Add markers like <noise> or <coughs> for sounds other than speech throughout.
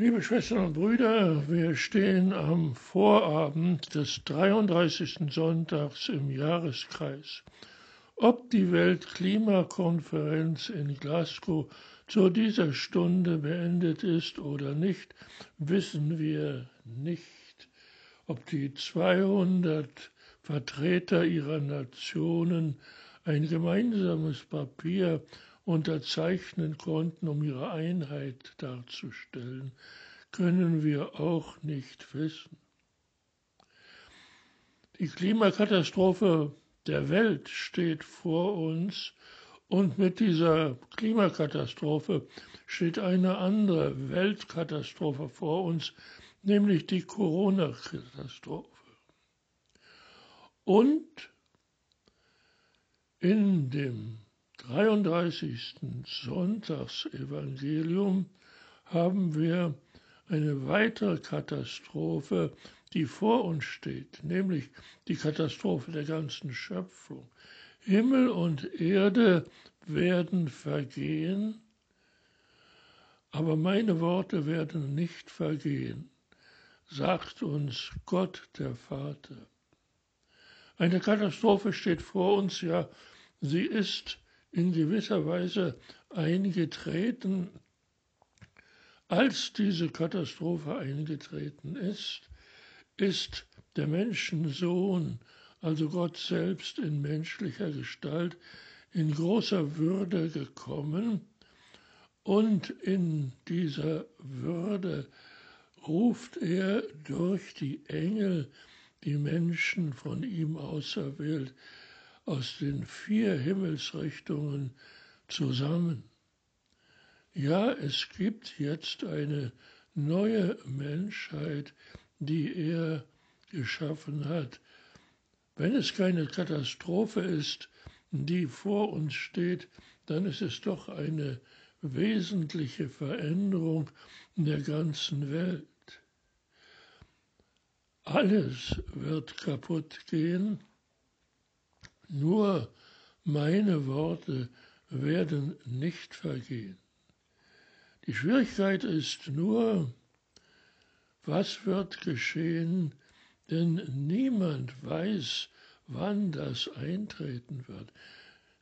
Liebe Schwestern und Brüder, wir stehen am Vorabend des 33. Sonntags im Jahreskreis. Ob die Weltklimakonferenz in Glasgow zu dieser Stunde beendet ist oder nicht, wissen wir nicht. Ob die 200 Vertreter ihrer Nationen ein gemeinsames Papier unterzeichnen konnten, um ihre Einheit darzustellen, können wir auch nicht wissen. Die Klimakatastrophe der Welt steht vor uns und mit dieser Klimakatastrophe steht eine andere Weltkatastrophe vor uns, nämlich die Corona-Katastrophe. Und in dem 33. Sonntagsevangelium haben wir eine weitere Katastrophe, die vor uns steht, nämlich die Katastrophe der ganzen Schöpfung. Himmel und Erde werden vergehen, aber meine Worte werden nicht vergehen, sagt uns Gott der Vater. Eine Katastrophe steht vor uns, ja, sie ist in gewisser Weise eingetreten. Als diese Katastrophe eingetreten ist, ist der Menschensohn, also Gott selbst in menschlicher Gestalt, in großer Würde gekommen und in dieser Würde ruft er durch die Engel die Menschen von ihm auserwählt aus den vier Himmelsrichtungen zusammen. Ja, es gibt jetzt eine neue Menschheit, die er geschaffen hat. Wenn es keine Katastrophe ist, die vor uns steht, dann ist es doch eine wesentliche Veränderung der ganzen Welt. Alles wird kaputt gehen, nur meine Worte werden nicht vergehen. Die Schwierigkeit ist nur, was wird geschehen, denn niemand weiß, wann das eintreten wird.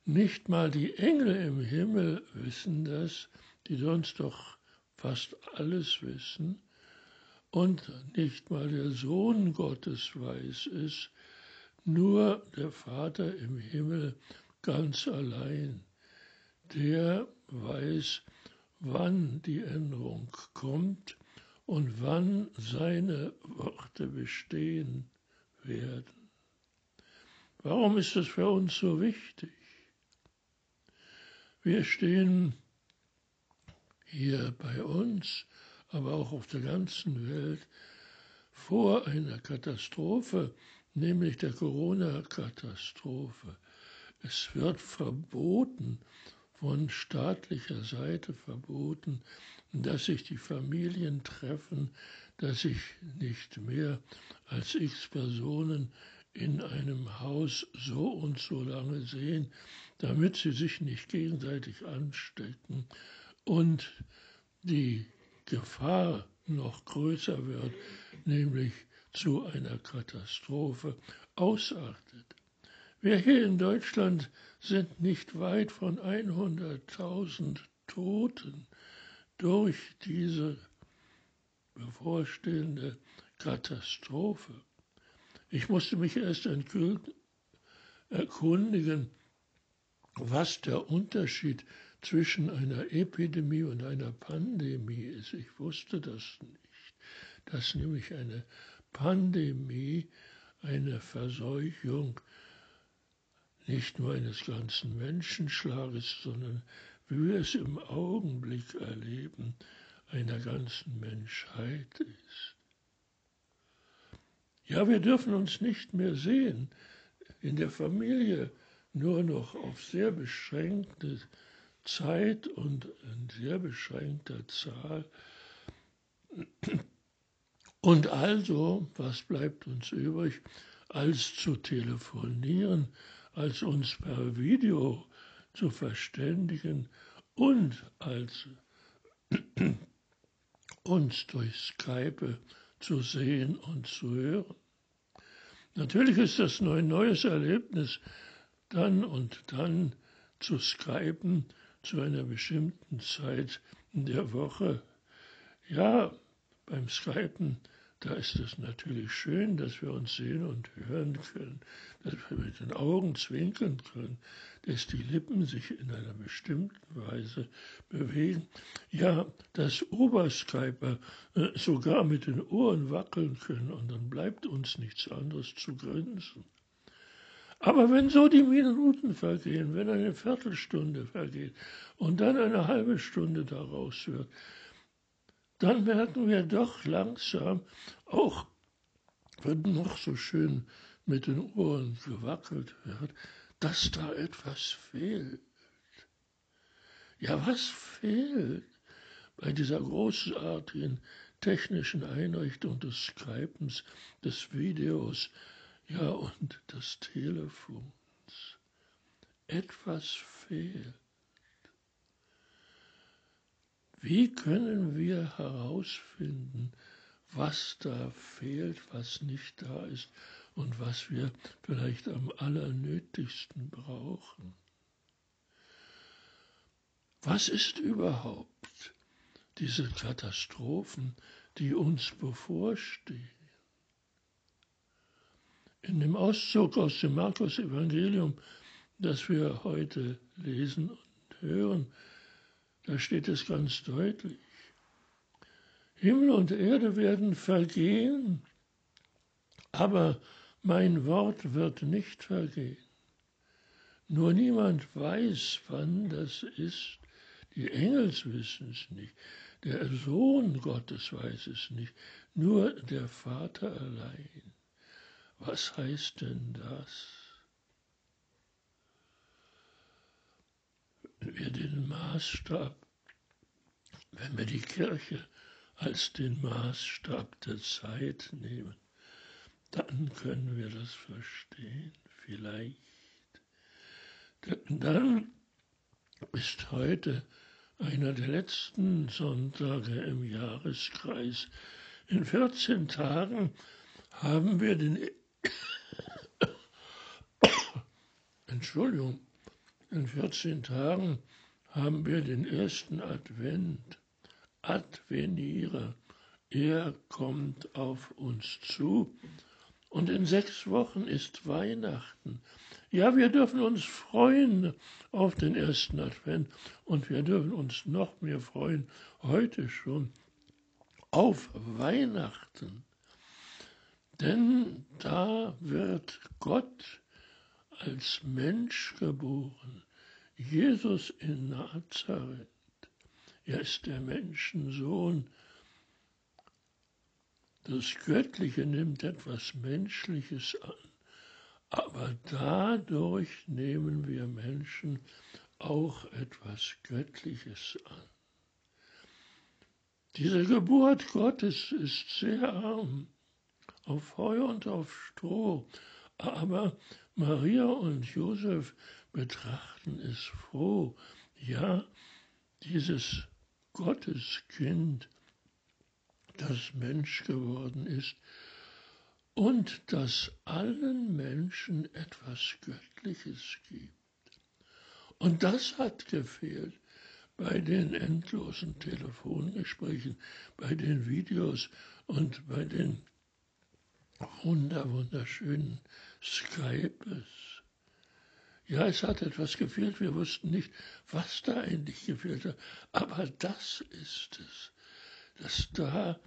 Nicht mal die Engel im Himmel wissen das, die sonst doch fast alles wissen, und nicht mal der Sohn Gottes weiß es, nur der Vater im Himmel ganz allein, der weiß, wann die Änderung kommt und wann seine Worte bestehen werden. Warum ist das für uns so wichtig? Wir stehen hier bei uns, aber auch auf der ganzen Welt vor einer Katastrophe, nämlich der Corona-Katastrophe. Es wird verboten, von staatlicher Seite verboten, dass sich die Familien treffen, dass sich nicht mehr als x Personen in einem Haus so und so lange sehen, damit sie sich nicht gegenseitig anstecken und die Gefahr noch größer wird, nämlich zu einer Katastrophe ausartet. Wir hier in Deutschland sind nicht weit von 100.000 Toten durch diese bevorstehende Katastrophe. Ich musste mich erst erkundigen, was der Unterschied zwischen einer Epidemie und einer Pandemie ist. Ich wusste das nicht, dass nämlich eine Pandemie eine Verseuchung nicht nur eines ganzen Menschenschlages, sondern wie wir es im Augenblick erleben, einer ganzen Menschheit ist. Ja, wir dürfen uns nicht mehr sehen, in der Familie nur noch auf sehr beschränkte Zeit und in sehr beschränkter Zahl und also, was bleibt uns übrig, als zu telefonieren, als uns per Video zu verständigen und als <clears throat> uns durch Skype zu sehen und zu hören. Natürlich ist das ein neues Erlebnis, dann und dann zu skypen zu einer bestimmten Zeit in der Woche. Ja, beim Skypen da ist es natürlich schön, dass wir uns sehen und hören können, dass wir mit den Augen zwinkern können, dass die Lippen sich in einer bestimmten Weise bewegen. Ja, dass Oberskyper äh, sogar mit den Ohren wackeln können und dann bleibt uns nichts anderes zu grinsen. Aber wenn so die Minuten vergehen, wenn eine Viertelstunde vergeht und dann eine halbe Stunde daraus wird, dann merken wir doch langsam, auch wenn noch so schön mit den Ohren gewackelt wird, dass da etwas fehlt. Ja, was fehlt bei dieser großartigen technischen Einrichtung des Skypens, des Videos, ja und des Telefons? Etwas fehlt. Wie können wir herausfinden, was da fehlt, was nicht da ist und was wir vielleicht am allernötigsten brauchen? Was ist überhaupt diese Katastrophen, die uns bevorstehen? In dem Auszug aus dem Markus Evangelium, das wir heute lesen und hören, da steht es ganz deutlich. Himmel und Erde werden vergehen, aber mein Wort wird nicht vergehen. Nur niemand weiß, wann das ist. Die Engels wissen es nicht. Der Sohn Gottes weiß es nicht. Nur der Vater allein. Was heißt denn das? Wenn wir den Maßstab, wenn wir die Kirche als den Maßstab der Zeit nehmen, dann können wir das verstehen, vielleicht. Dann ist heute einer der letzten Sonntage im Jahreskreis. In 14 Tagen haben wir den, <coughs> Entschuldigung, in 14 Tagen haben wir den ersten Advent. Adveniere. Er kommt auf uns zu. Und in sechs Wochen ist Weihnachten. Ja, wir dürfen uns freuen auf den ersten Advent und wir dürfen uns noch mehr freuen, heute schon, auf Weihnachten. Denn da wird Gott als Mensch geboren. Jesus in Nazareth. Er ist der Menschensohn. Das Göttliche nimmt etwas Menschliches an, aber dadurch nehmen wir Menschen auch etwas Göttliches an. Diese Geburt Gottes ist sehr arm, auf Heu und auf Stroh, aber Maria und Josef betrachten es froh. Ja, dieses Gotteskind, das Mensch geworden ist und das allen Menschen etwas Göttliches gibt. Und das hat gefehlt bei den endlosen Telefongesprächen, bei den Videos und bei den wunder, wunderschönen Skypes. Ja, es hat etwas gefehlt, wir wussten nicht, was da eigentlich gefehlt hat, aber das ist es, dass da,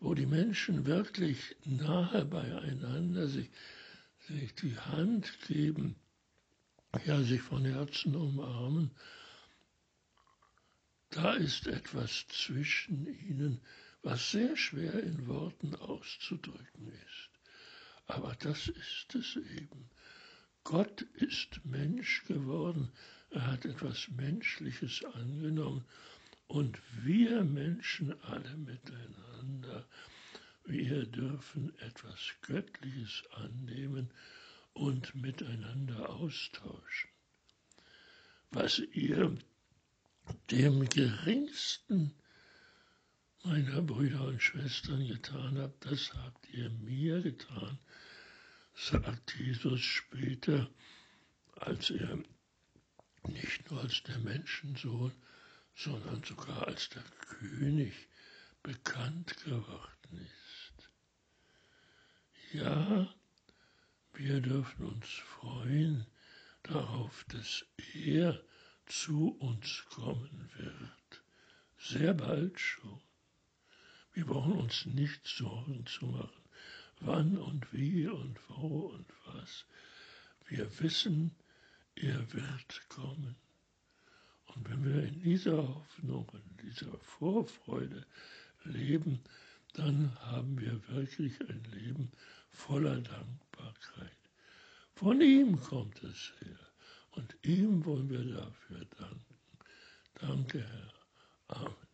wo die Menschen wirklich nahe beieinander sich, sich die Hand geben, ja, sich von Herzen umarmen, da ist etwas zwischen ihnen, was sehr schwer in Worten auszudrücken ist. Aber das ist es eben. Gott ist Mensch geworden. Er hat etwas Menschliches angenommen. Und wir Menschen alle miteinander, wir dürfen etwas Göttliches annehmen und miteinander austauschen. Was ihr dem geringsten meiner Brüder und Schwestern getan habt, das habt ihr mir getan, sagt Jesus später, als er nicht nur als der Menschensohn, sondern sogar als der König bekannt geworden ist. Ja, wir dürfen uns freuen darauf, dass er zu uns kommen wird. Sehr bald schon. Wir brauchen uns nicht Sorgen zu machen, wann und wie und wo und was. Wir wissen, er wird kommen. Und wenn wir in dieser Hoffnung, in dieser Vorfreude leben, dann haben wir wirklich ein Leben voller Dankbarkeit. Von ihm kommt es her und ihm wollen wir dafür danken. Danke, Herr. Amen.